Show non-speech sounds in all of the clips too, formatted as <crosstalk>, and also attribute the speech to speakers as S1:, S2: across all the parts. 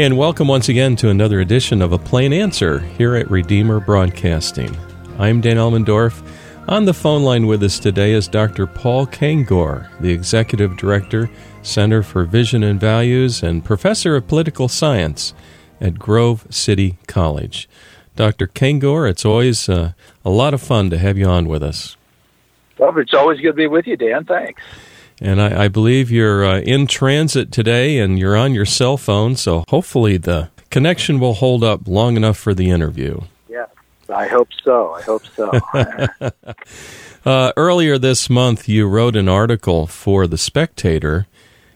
S1: And welcome once again to another edition of A Plain Answer here at Redeemer Broadcasting. I'm Dan Elmendorf. On the phone line with us today is Dr. Paul Kengor, the Executive Director, Center for Vision and Values, and Professor of Political Science at Grove City College. Dr. Kengor, it's always uh, a lot of fun to have you on with us.
S2: Well, it's always good to be with you, Dan. Thanks.
S1: And I, I believe you're uh, in transit today and you're on your cell phone, so hopefully the connection will hold up long enough for the interview.
S2: Yeah, I hope so. I hope so. <laughs>
S1: uh, earlier this month, you wrote an article for The Spectator,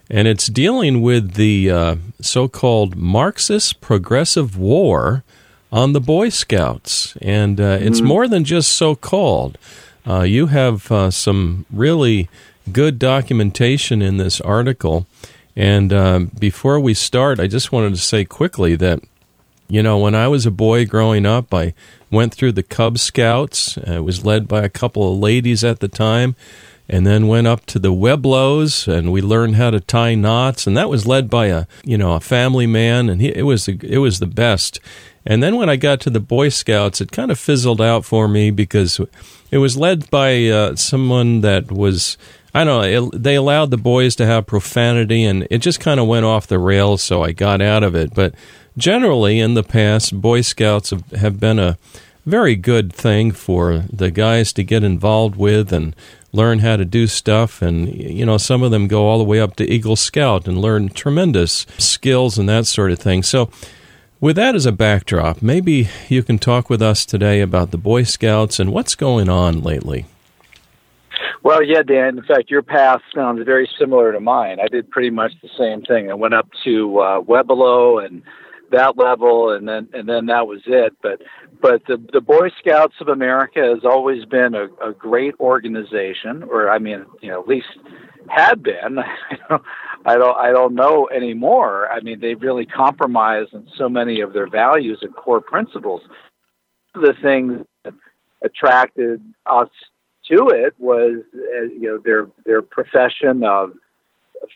S1: and it's dealing with the uh, so called Marxist progressive war on the Boy Scouts. And uh, it's mm-hmm. more than just so called. Uh, you have uh, some really good documentation in this article. And um, before we start, I just wanted to say quickly that, you know, when I was a boy growing up, I went through the Cub Scouts. It was led by a couple of ladies at the time, and then went up to the Webelos, and we learned how to tie knots. And that was led by a, you know, a family man, and he, it was it was the best. And then when I got to the Boy Scouts, it kind of fizzled out for me because it was led by uh, someone that was I don't know. It, they allowed the boys to have profanity, and it just kind of went off the rails. So I got out of it. But generally, in the past, Boy Scouts have, have been a very good thing for the guys to get involved with and learn how to do stuff. And, you know, some of them go all the way up to Eagle Scout and learn tremendous skills and that sort of thing. So, with that as a backdrop, maybe you can talk with us today about the Boy Scouts and what's going on lately.
S2: Well, yeah, Dan. In fact, your path sounds very similar to mine. I did pretty much the same thing. I went up to uh, Webelo and that level, and then and then that was it. But but the the Boy Scouts of America has always been a, a great organization, or I mean, you know, at least had been. <laughs> I don't I don't know anymore. I mean, they've really compromised on so many of their values and core principles. The things that attracted us to it was uh, you know their their profession of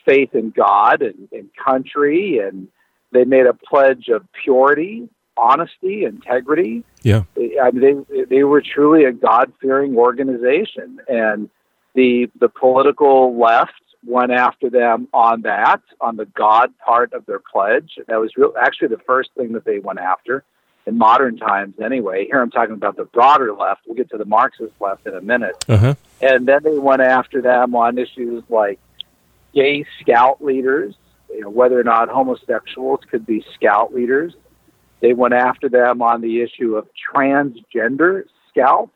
S2: faith in God and, and country, and they made a pledge of purity, honesty, integrity.
S1: Yeah,
S2: I mean they they were truly a God fearing organization, and the the political left went after them on that on the God part of their pledge. That was real, actually the first thing that they went after in modern times anyway. Here I'm talking about the broader left. We'll get to the Marxist left in a minute.
S1: Uh-huh.
S2: And then they went after them on issues like gay scout leaders, you know, whether or not homosexuals could be scout leaders. They went after them on the issue of transgender scouts.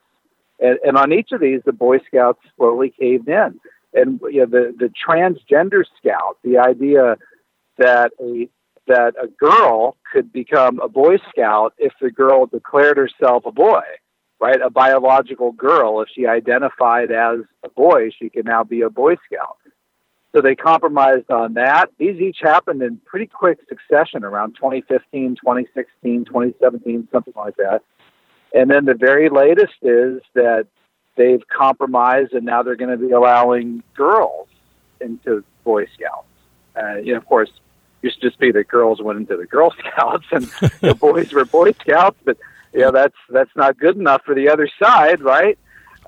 S2: And, and on each of these, the Boy Scouts slowly caved in. And you know, the, the transgender scout, the idea that a that a girl could become a Boy Scout if the girl declared herself a boy, right? A biological girl. If she identified as a boy, she could now be a Boy Scout. So they compromised on that. These each happened in pretty quick succession around 2015, 2016, 2017, something like that. And then the very latest is that they've compromised and now they're going to be allowing girls into Boy Scouts. Uh, you know, of course, used to just be the girls went into the Girl <laughs> Scouts and the boys were Boy Scouts, but you know that's that's not good enough for the other side, right?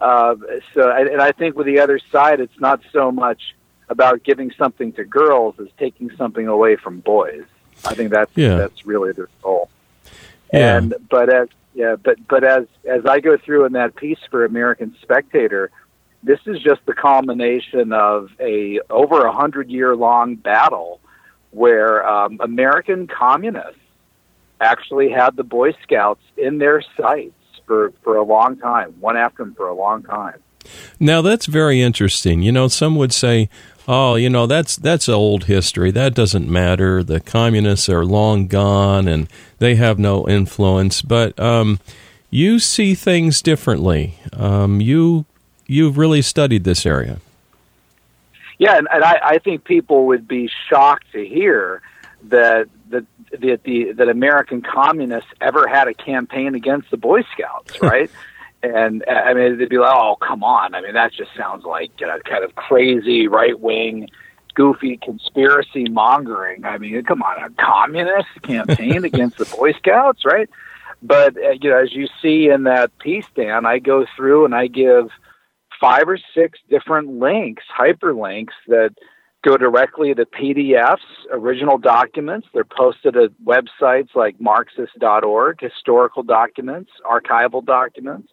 S2: Uh, so, and I think with the other side, it's not so much about giving something to girls as taking something away from boys. I think that's yeah. that's really the goal.
S1: Yeah.
S2: And but as yeah, but but as as I go through in that piece for American Spectator, this is just the culmination of a over a hundred year long battle where um, American communists actually had the Boy Scouts in their sights for, for a long time, one after them for a long time.
S1: Now that's very interesting. You know, some would say, "Oh, you know, that's that's old history. That doesn't matter. The communists are long gone, and they have no influence." But um, you see things differently. Um, you you've really studied this area.
S2: Yeah, and, and I, I think people would be shocked to hear that that that the that American communists ever had a campaign against the Boy Scouts, right? and I mean, they'd be like, "Oh, come on!" I mean, that just sounds like you know, kind of crazy right wing goofy conspiracy mongering. I mean, come on, a communist campaign <laughs> against the Boy Scouts, right? But uh, you know, as you see in that piece, Dan, I go through and I give five or six different links, hyperlinks that go directly to PDFs, original documents. They're posted at websites like Marxist.org, historical documents, archival documents,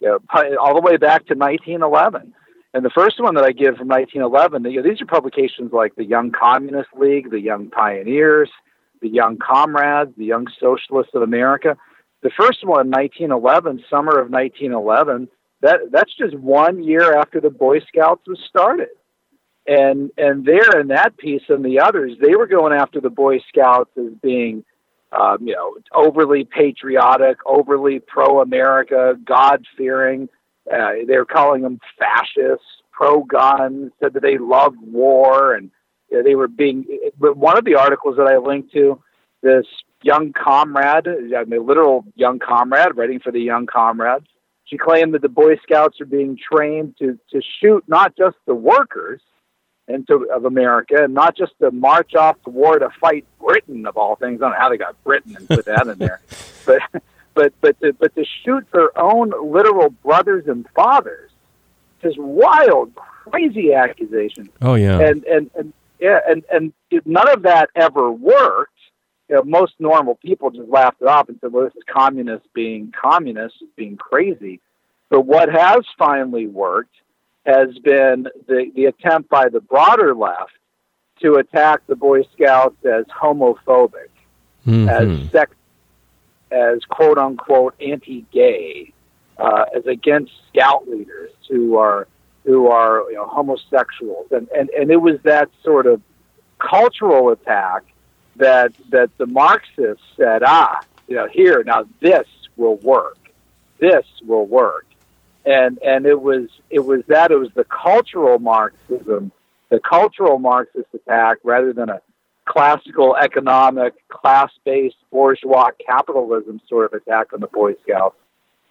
S2: you know, all the way back to 1911. And the first one that I give from 1911, you know, these are publications like the Young Communist League, the Young Pioneers, the Young Comrades, the Young Socialists of America. The first one, 1911, summer of 1911, that that's just one year after the Boy Scouts was started. And and there in that piece and the others, they were going after the Boy Scouts as being um, you know, overly patriotic, overly pro-America, God-fearing, uh, they were calling them fascists, pro-gun, said that they loved war, and you know, they were being. But one of the articles that I linked to, this young comrade, I mean, literal young comrade, writing for the young comrades, she claimed that the Boy Scouts are being trained to to shoot not just the workers and into of America, and not just to march off to war to fight Britain of all things. I don't know how they got Britain and put that in there, <laughs> but but but to, but to shoot their own literal brothers and fathers, just wild, crazy accusations.
S1: Oh yeah,
S2: and and and yeah, and and none of that ever worked. You know, most normal people just laughed it off and said, "Well, this is communist being communist, being crazy." But what has finally worked has been the the attempt by the broader left to attack the Boy Scouts as homophobic, mm-hmm. as sex as quote unquote anti-gay, uh, as against scout leaders who are who are you know, homosexuals, and, and and it was that sort of cultural attack that that the Marxists said, ah, you know, here now this will work, this will work, and and it was it was that it was the cultural Marxism, the cultural Marxist attack rather than a classical economic, class based bourgeois capitalism sort of attack on the Boy Scouts.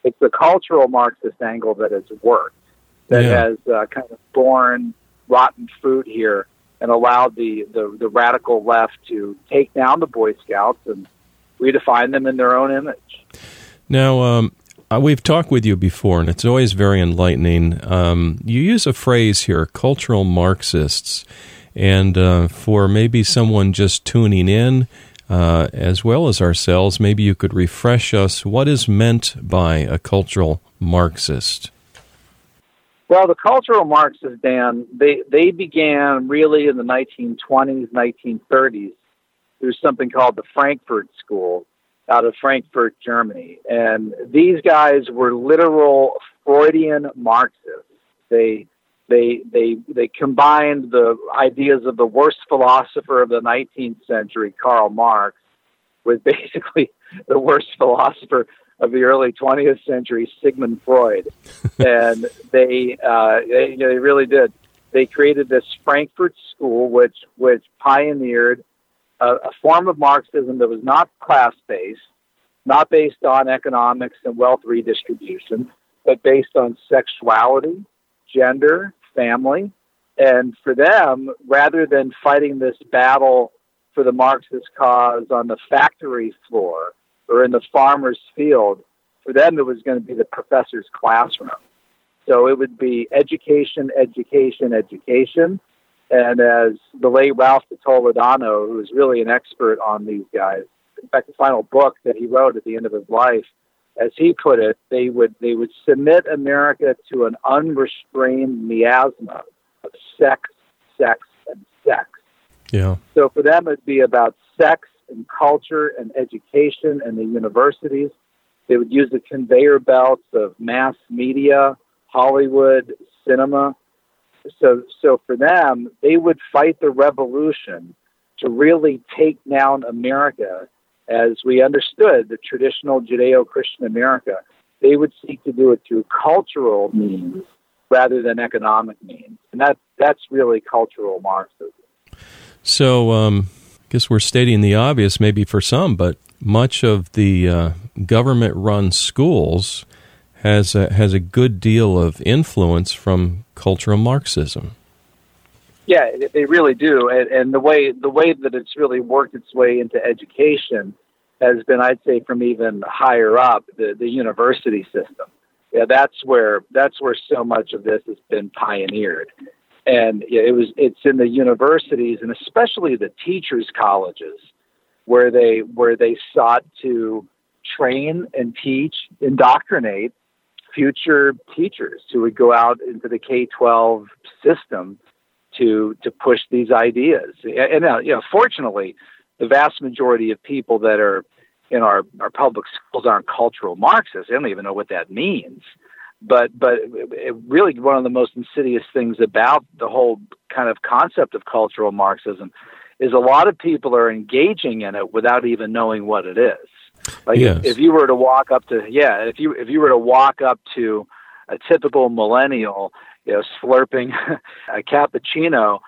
S2: It's the cultural Marxist angle that has worked, that yeah. has uh, kind of borne rotten fruit here and allowed the, the, the radical left to take down the Boy Scouts and redefine them in their own image.
S1: Now, um, uh, we've talked with you before, and it's always very enlightening. Um, you use a phrase here, cultural Marxists. And uh, for maybe someone just tuning in, uh, as well as ourselves, maybe you could refresh us what is meant by a cultural Marxist.
S2: Well, the cultural Marxists, Dan, they, they began really in the 1920s, 1930s through something called the Frankfurt School out of Frankfurt, Germany. And these guys were literal Freudian Marxists. They they they they combined the ideas of the worst philosopher of the 19th century, Karl Marx, with basically <laughs> the worst philosopher of the early 20th century, Sigmund Freud, <laughs> and they, uh, they they really did. They created this Frankfurt School, which which pioneered a, a form of Marxism that was not class based, not based on economics and wealth redistribution, but based on sexuality, gender, family. And for them, rather than fighting this battle for the Marxist cause on the factory floor or in the farmer's field, for them it was going to be the professor's classroom. So it would be education, education, education. And as the late Ralph de Toledano, who is really an expert on these guys, in fact, the final book that he wrote at the end of his life as he put it, they would they would submit America to an unrestrained miasma of sex, sex, and sex.
S1: Yeah.
S2: So for them, it'd be about sex and culture and education and the universities. They would use the conveyor belts of mass media, Hollywood, cinema. So, so for them, they would fight the revolution to really take down America as we understood the traditional Judeo Christian America, they would seek to do it through cultural means rather than economic means. And that, that's really cultural Marxism.
S1: So, um, guess we're stating the obvious, maybe for some, but much of the uh, government run schools has a, has a good deal of influence from cultural Marxism.
S2: Yeah, they really do, and, and the way the way that it's really worked its way into education has been, I'd say, from even higher up the the university system. Yeah, that's where that's where so much of this has been pioneered, and it was it's in the universities and especially the teachers' colleges where they where they sought to train and teach, indoctrinate future teachers who would go out into the K twelve system to to push these ideas. And, uh, you know, fortunately, the vast majority of people that are in our, our public schools aren't cultural Marxists. They don't even know what that means. But but it, really, one of the most insidious things about the whole kind of concept of cultural Marxism is a lot of people are engaging in it without even knowing what it is. Like
S1: yes.
S2: if, if you were to walk up to yeah, if you if you were to walk up to a typical millennial you know, slurping <laughs> a cappuccino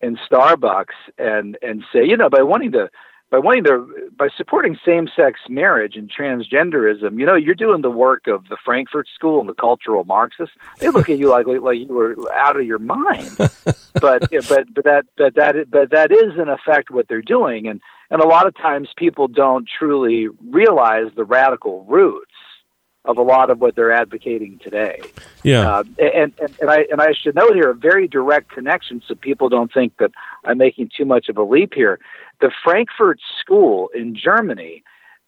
S2: in Starbucks and and say, you know, by wanting to by wanting to by supporting same-sex marriage and transgenderism, you know, you're doing the work of the Frankfurt School and the cultural Marxists. They look at you like like you were out of your mind. <laughs> but but but that but that but that is in effect what they're doing, and and a lot of times people don't truly realize the radical roots of a lot of what they're advocating today.
S1: Yeah,
S2: uh, and, and and I and I should note here a very direct connection, so people don't think that I'm making too much of a leap here. The Frankfurt School in Germany,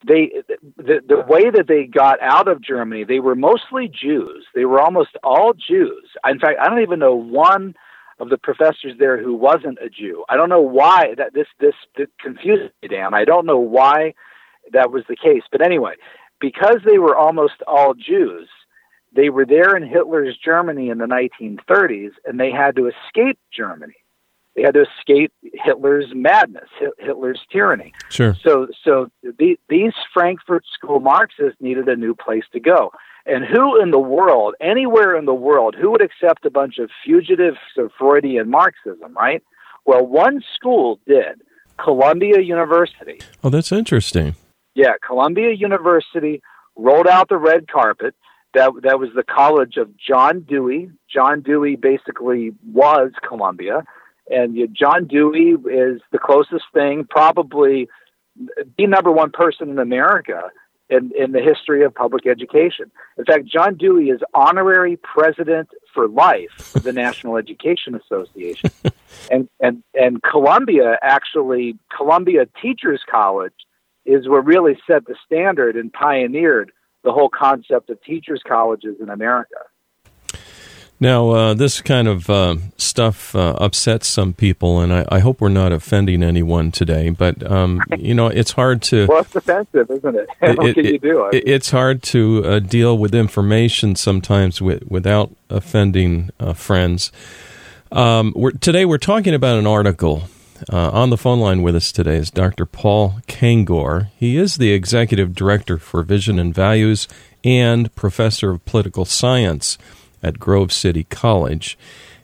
S2: they the the way that they got out of Germany, they were mostly Jews. They were almost all Jews. In fact, I don't even know one of the professors there who wasn't a Jew. I don't know why that this this, this confuses me, Dan. I don't know why that was the case, but anyway because they were almost all Jews, they were there in Hitler's Germany in the 1930s, and they had to escape Germany. They had to escape Hitler's madness, Hitler's tyranny.
S1: Sure.
S2: So, so the, these Frankfurt School Marxists needed a new place to go. And who in the world, anywhere in the world, who would accept a bunch of fugitives of Freudian Marxism, right? Well, one school did, Columbia University.
S1: Oh, that's interesting.
S2: Yeah, Columbia University rolled out the red carpet. That that was the college of John Dewey. John Dewey basically was Columbia, and you John Dewey is the closest thing, probably the number one person in America in, in the history of public education. In fact, John Dewey is honorary president for life of the National Education Association. <laughs> and, and, and Columbia, actually, Columbia Teachers College is what really set the standard and pioneered the whole concept of teachers' colleges in America.
S1: Now, uh, this kind of uh, stuff uh, upsets some people, and I, I, hope we're not offending anyone today. But um, you know, it's hard to.
S2: Well, it's offensive, isn't it? <laughs> what it, can you do?
S1: I mean, it's hard to uh, deal with information sometimes with, without offending uh, friends. Um, we're, today, we're talking about an article uh, on the phone line with us today is Dr. Paul Kengor. He is the executive director for Vision and Values and professor of political science at Grove City College.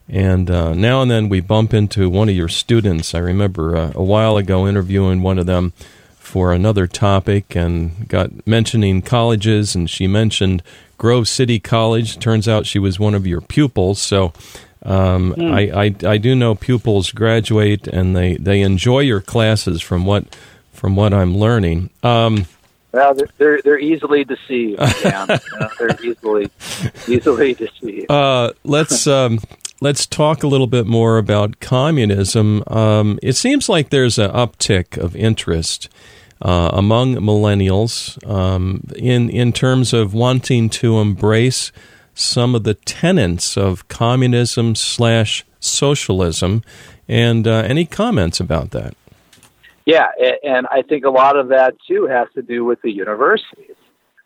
S1: And uh, now and then we bump into one of your students. I remember uh, a while ago interviewing one of them for another topic and got mentioning colleges, and she mentioned Grove City College. Turns out she was one of your pupils. So um, mm. I, I, I do know pupils graduate and they, they enjoy your classes from what from what I'm learning. Um,
S2: well, they're, they're, they're easily deceived. <laughs> Yeah, they're easily easily deceived.
S1: Uh, let's <laughs> um, let's talk a little bit more about communism. Um, it seems like there's an uptick of interest uh, among millennials um, in in terms of wanting to embrace some of the tenets of communism slash socialism. And uh, any comments about that?
S2: Yeah, and I think a lot of that too has to do with the universities.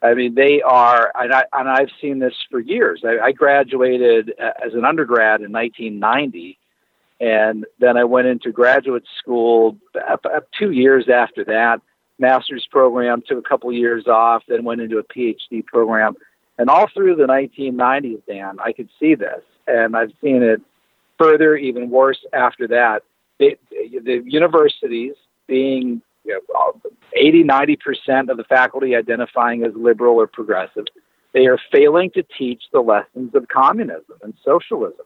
S2: I mean, they are, and, I, and I've seen this for years. I, I graduated uh, as an undergrad in 1990, and then I went into graduate school up two years after that. Master's program took a couple years off, then went into a PhD program. And all through the 1990s, Dan, I could see this, and I've seen it further, even worse after that. They, the universities being you know, 80, 90% of the faculty identifying as liberal or progressive, they are failing to teach the lessons of communism and socialism.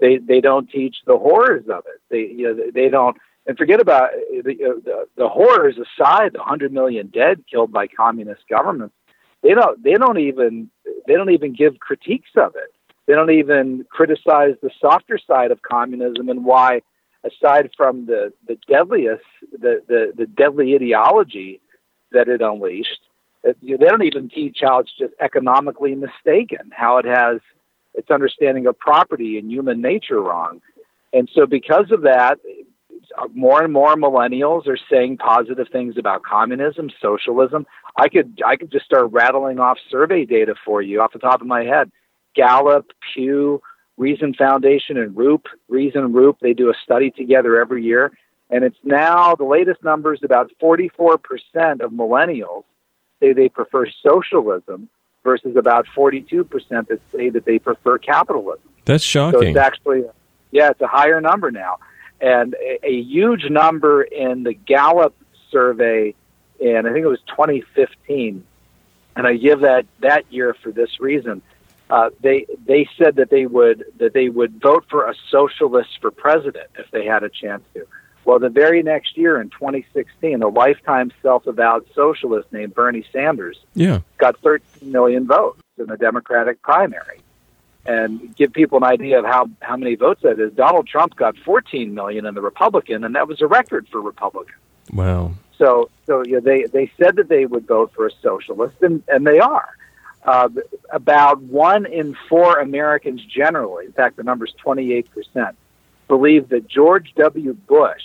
S2: They they don't teach the horrors of it. They you know they don't and forget about uh, the uh, the, the horrors aside, the hundred million dead killed by communist governments. They don't they don't even they don't even give critiques of it. They don't even criticize the softer side of communism and why, aside from the the deadliest the the, the deadly ideology that it unleashed, it, you they don't even teach how it's just economically mistaken, how it has its understanding of property and human nature wrong. And so, because of that, Uh, more and more millennials are saying positive things about communism, socialism. I could I could just start rattling off survey data for you off the top of my head. Gallup, Pew, Reason Foundation, and Rupe. Reason Rupe they do a study together every year, and it's now the latest numbers about 44% of millennials say they prefer socialism versus about 42% that say that they prefer capitalism.
S1: That's shocking.
S2: So it's actually, yeah, it's a higher number now. And a, a huge number in the Gallup survey, and I think it was 2015, and I give that that year for this reason. Uh, they they said that they would that they would vote for a socialist for president if they had a chance to. Well, the very next year in 2016, a lifetime self-avowed socialist named Bernie Sanders
S1: yeah.
S2: got 13 million votes in the Democratic primary. And give people an idea of how, how many votes that is. Donald Trump got 14 million in the Republican, and that was a record for Republicans.
S1: Wow.
S2: So, so yeah, they, they said that they would vote for a socialist, and, and they are. Uh, about one in four Americans generally, in fact, the number is 28 percent, believe that George W. Bush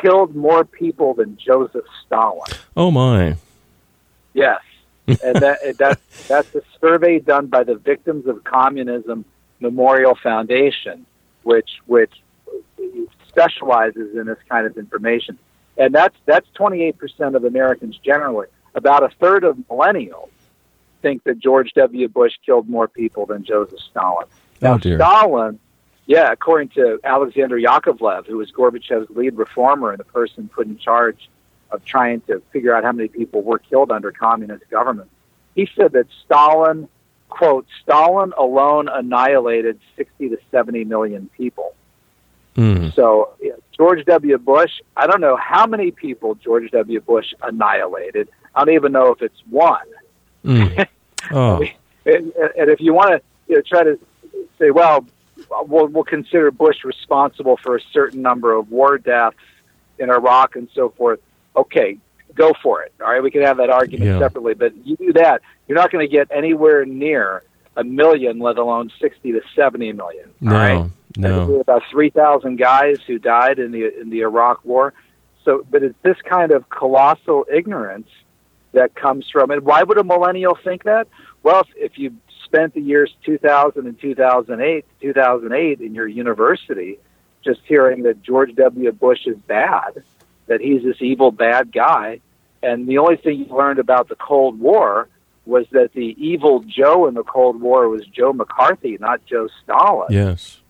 S2: killed more people than Joseph Stalin.
S1: Oh my!
S2: Yes, and that that that's a survey done by the Victims of Communism Memorial Foundation, which which specializes in this kind of information, and that's that's 28 percent of Americans generally. About a third of millennials think that George W. Bush killed more people than Joseph Stalin. Oh, now,
S1: oh dear.
S2: Stalin yeah, according to Alexander Yakovlev, who was Gorbachev's lead reformer and the person put in charge of trying to figure out how many people were killed under communist government, he said that Stalin, quote, Stalin alone annihilated 60 to 70 million people.
S1: Mm.
S2: So yeah, George W. Bush, I don't know how many people George W. Bush annihilated. I don't even know if it's one.
S1: Mm. <laughs> Oh.
S2: and, and if you want to you know, try to say, well, we'll, we'll consider Bush responsible for a certain number of war deaths in Iraq and so forth. Okay, go for it. All right, we can have that argument
S1: Yeah.
S2: separately, but you do that, you're not going to get anywhere near a million, let alone sixty to seventy million.
S1: No,
S2: all right?
S1: no.
S2: About three thousand guys who died in the in the Iraq War. So, but it's this kind of colossal ignorance that comes from it. Why would a millennial think that? Well, if, if you spent the years 2000 and 2008, 2008 in your university, just hearing that George W. Bush is bad, that he's this evil bad guy, and the only thing you learned about the Cold War was that the evil Joe in the Cold War was Joe McCarthy, not Joe Stalin
S1: Yes.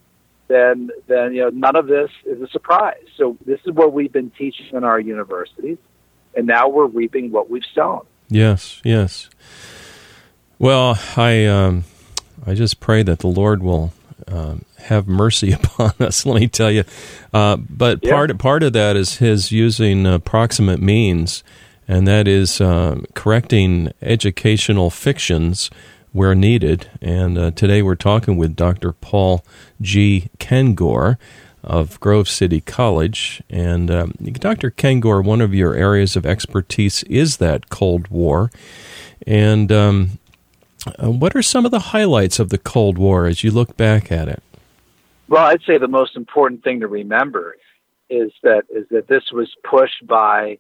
S2: then then you know none of this is a surprise. So this is what we've been teaching in our universities, and now we're reaping what we've sown.
S1: Yes. Yes. Well, I um, I just pray that the Lord will um, have mercy <laughs> upon us. Let me tell you. Uh, but
S2: Yeah.
S1: part part of that is his using uh, proximate means, and that is um, correcting educational fictions where needed. And uh, today we're talking with Dr. Paul G. Kengor of Grove City College. And um, Dr. Kengor, one of your areas of expertise is that Cold War. And um, uh, what are some of the highlights of the Cold War as you look back at it?
S2: Well, I'd say the most important thing to remember is that is that this was pushed by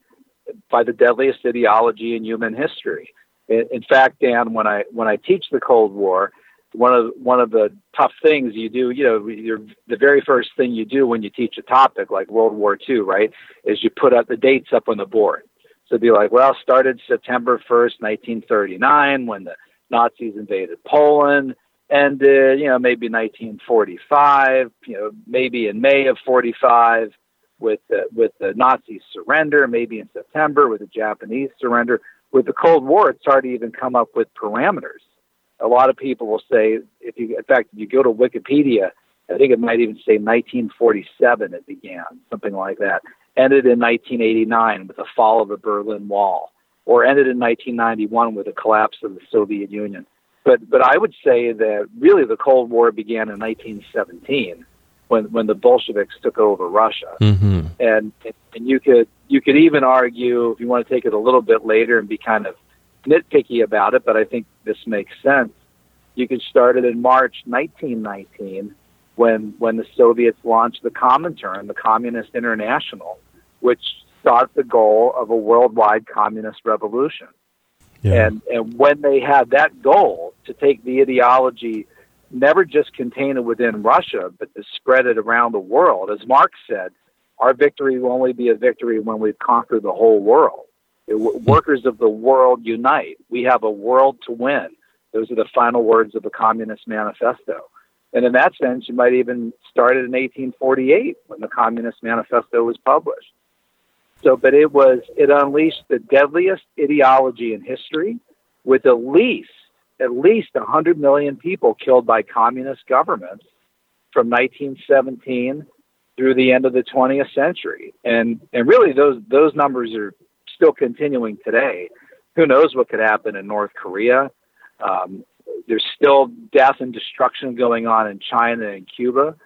S2: by the deadliest ideology in human history. In, in fact, Dan, when I when I teach the Cold War, one of one of the tough things you do, you know, the very first thing you do when you teach a topic like World War II, right, is you put up the dates up on the board. So be like, well, started September 1st, 1939, when the Nazis invaded Poland, ended, uh, you know, maybe 1945, you know, maybe in May of 45 with the, with the Nazi surrender, maybe in September with the Japanese surrender. With the Cold War, it's hard to even come up with parameters. A lot of people will say, if you, in fact, if you go to Wikipedia I think it might even say 1947 it began, something like that. Ended in 1989 with the fall of the Berlin Wall, or ended in 1991 with the collapse of the Soviet Union. But but I would say that really the Cold War began in 1917 when when the Bolsheviks took over Russia,
S1: mm-hmm.
S2: and and you could you could even argue if you want to take it a little bit later and be kind of nitpicky about it, but I think this makes sense. You could start it in March 1919 when when the Soviets launched the Comintern, the Communist International, which sought the goal of a worldwide communist revolution.
S1: Yeah.
S2: And and when they had that goal to take the ideology, never just contain it within Russia, but to spread it around the world, as Marx said, our victory will only be a victory when we've conquered the whole world. Hmm. Workers of the world unite. We have a world to win. Those are the final words of the Communist Manifesto. And in that sense, you might even start it in 1848 when the Communist Manifesto was published. So, but it was, it unleashed the deadliest ideology in history with at least, at least 100 million people killed by communist governments from 1917 through the end of the 20th century. And, and really those, those numbers are still continuing today. Who knows what could happen in North Korea? Um, there's still death and destruction going on in China and Cuba,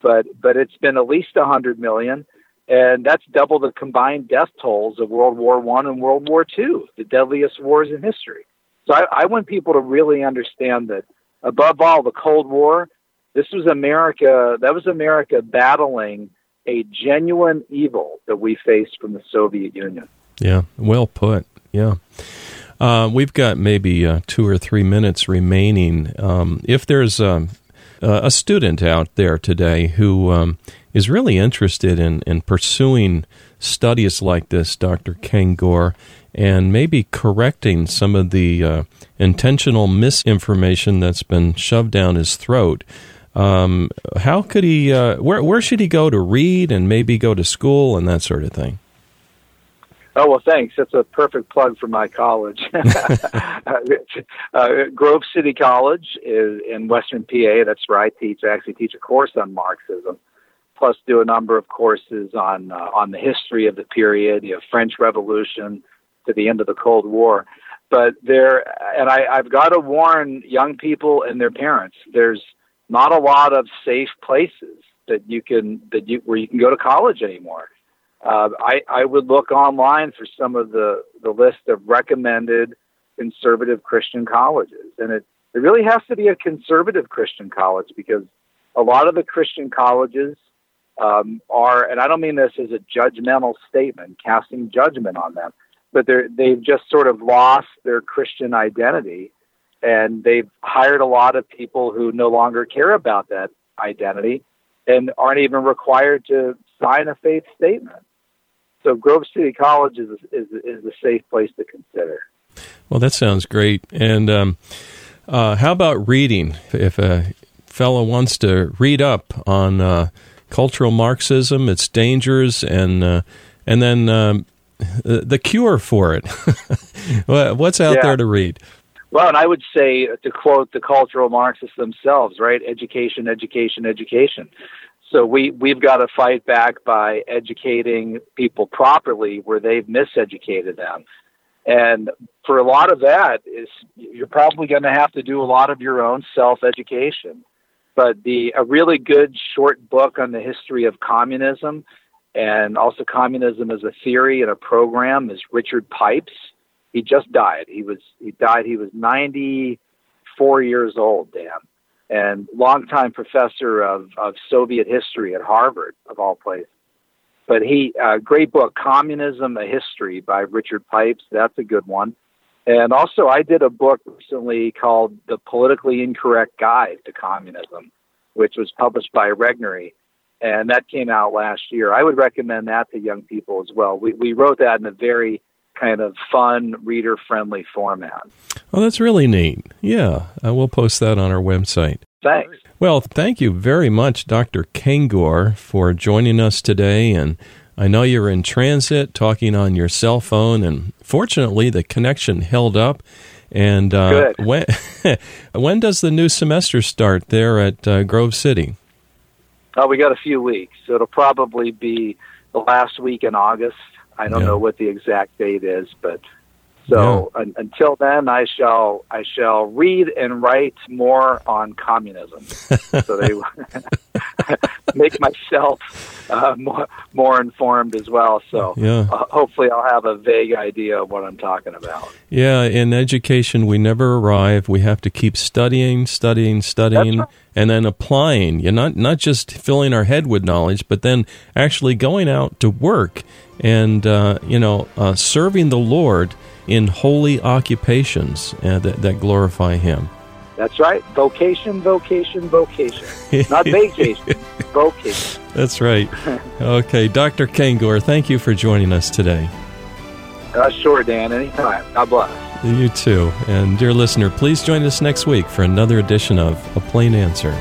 S2: but but it's been at least 100 million, and that's double the combined death tolls of World War One and World War Two, the deadliest wars in history. So I, I want people to really understand that above all, the Cold War, this was America. That was America battling a genuine evil that we faced from the Soviet Union.
S1: Yeah, well put. Yeah. Uh, we've got maybe uh, two or three minutes remaining. Um, if there's um, a student out there today who um, is really interested in, in pursuing studies like this, Dr. Kengor, and maybe correcting some of the uh, intentional misinformation that's been shoved down his throat, um, how could he, uh, where, where should he go to read and maybe go to school and that sort of thing?
S2: Oh well, thanks. That's a perfect plug for my college. <laughs> uh, Grove City College is in Western PA. That's where I teach. I actually teach a course on Marxism, plus do a number of courses on uh, on the history of the period, you know, French Revolution to the end of the Cold War. But there, and I, I've got to warn young people and their parents. There's not a lot of safe places that you can that you where you can go to college anymore uh, I, I would look online for some of the, the list of recommended conservative Christian colleges. And it, it really has to be a conservative Christian college because a lot of the Christian colleges um, are, and I don't mean this as a judgmental statement, casting judgment on them, but they're, they've just sort of lost their Christian identity and they've hired a lot of people who no longer care about that identity and aren't even required to sign a faith statement. So Grove City College is is is a safe place to consider.
S1: Well, that sounds great. And um, uh, how about reading? If a fellow wants to read up on uh, cultural Marxism, its dangers, and uh, and then um, the cure for it, <laughs> what's out yeah. there to read?
S2: Well, and I would say to quote the cultural Marxists themselves, right? Education, education, education. So we we've got to fight back by educating people properly where they've miseducated them. And for a lot of that is you're probably going to have to do a lot of your own self-education. But the a really good short book on the history of communism and also communism as a theory and a program is Richard Pipes. He just died. He was he died he was 94 years old, Dan and longtime professor of, of Soviet history at Harvard, of all places. But he, uh, great book, Communism: A History by Richard Pipes. That's a good one. And also, I did a book recently called The Politically Incorrect Guide to Communism, which was published by Regnery, and that came out last year. I would recommend that to young people as well. We, we wrote that in a very kind of fun, reader friendly format.
S1: Well, that's really neat. Yeah, uh, we'll post that on our website.
S2: Thanks.
S1: Well, thank you very much, Dr. Kengor, for joining us today. And I know you're in transit talking on your cell phone, and fortunately, the connection held up. And uh, when <laughs> when does the new semester start there at uh, Grove City?
S2: Oh, we got a few weeks. So it'll probably be the last week in August. I don't
S1: Yeah.
S2: know what the exact date is, but so un- until then, I shall I shall read and write more on communism, <laughs> so they <laughs> make myself uh, more more informed as well. So
S1: Yeah.
S2: uh, hopefully, I'll have a vague idea of what I'm talking about.
S1: Yeah, in education, we never arrive. We have to keep studying, studying, studying,
S2: right.
S1: and then applying. You're not not just filling our head with knowledge, but then actually going out to work and uh, you know uh, serving the Lord in holy occupations uh, that, that glorify Him.
S2: That's right. Vocation, vocation, vocation. Not <laughs> vacation, vocation.
S1: That's right. Okay, Dr. Kengor, thank you for joining us today.
S2: Uh, sure, Dan. Anytime. God bless.
S1: You too. And dear listener, please join us next week for another edition of A Plain Answer.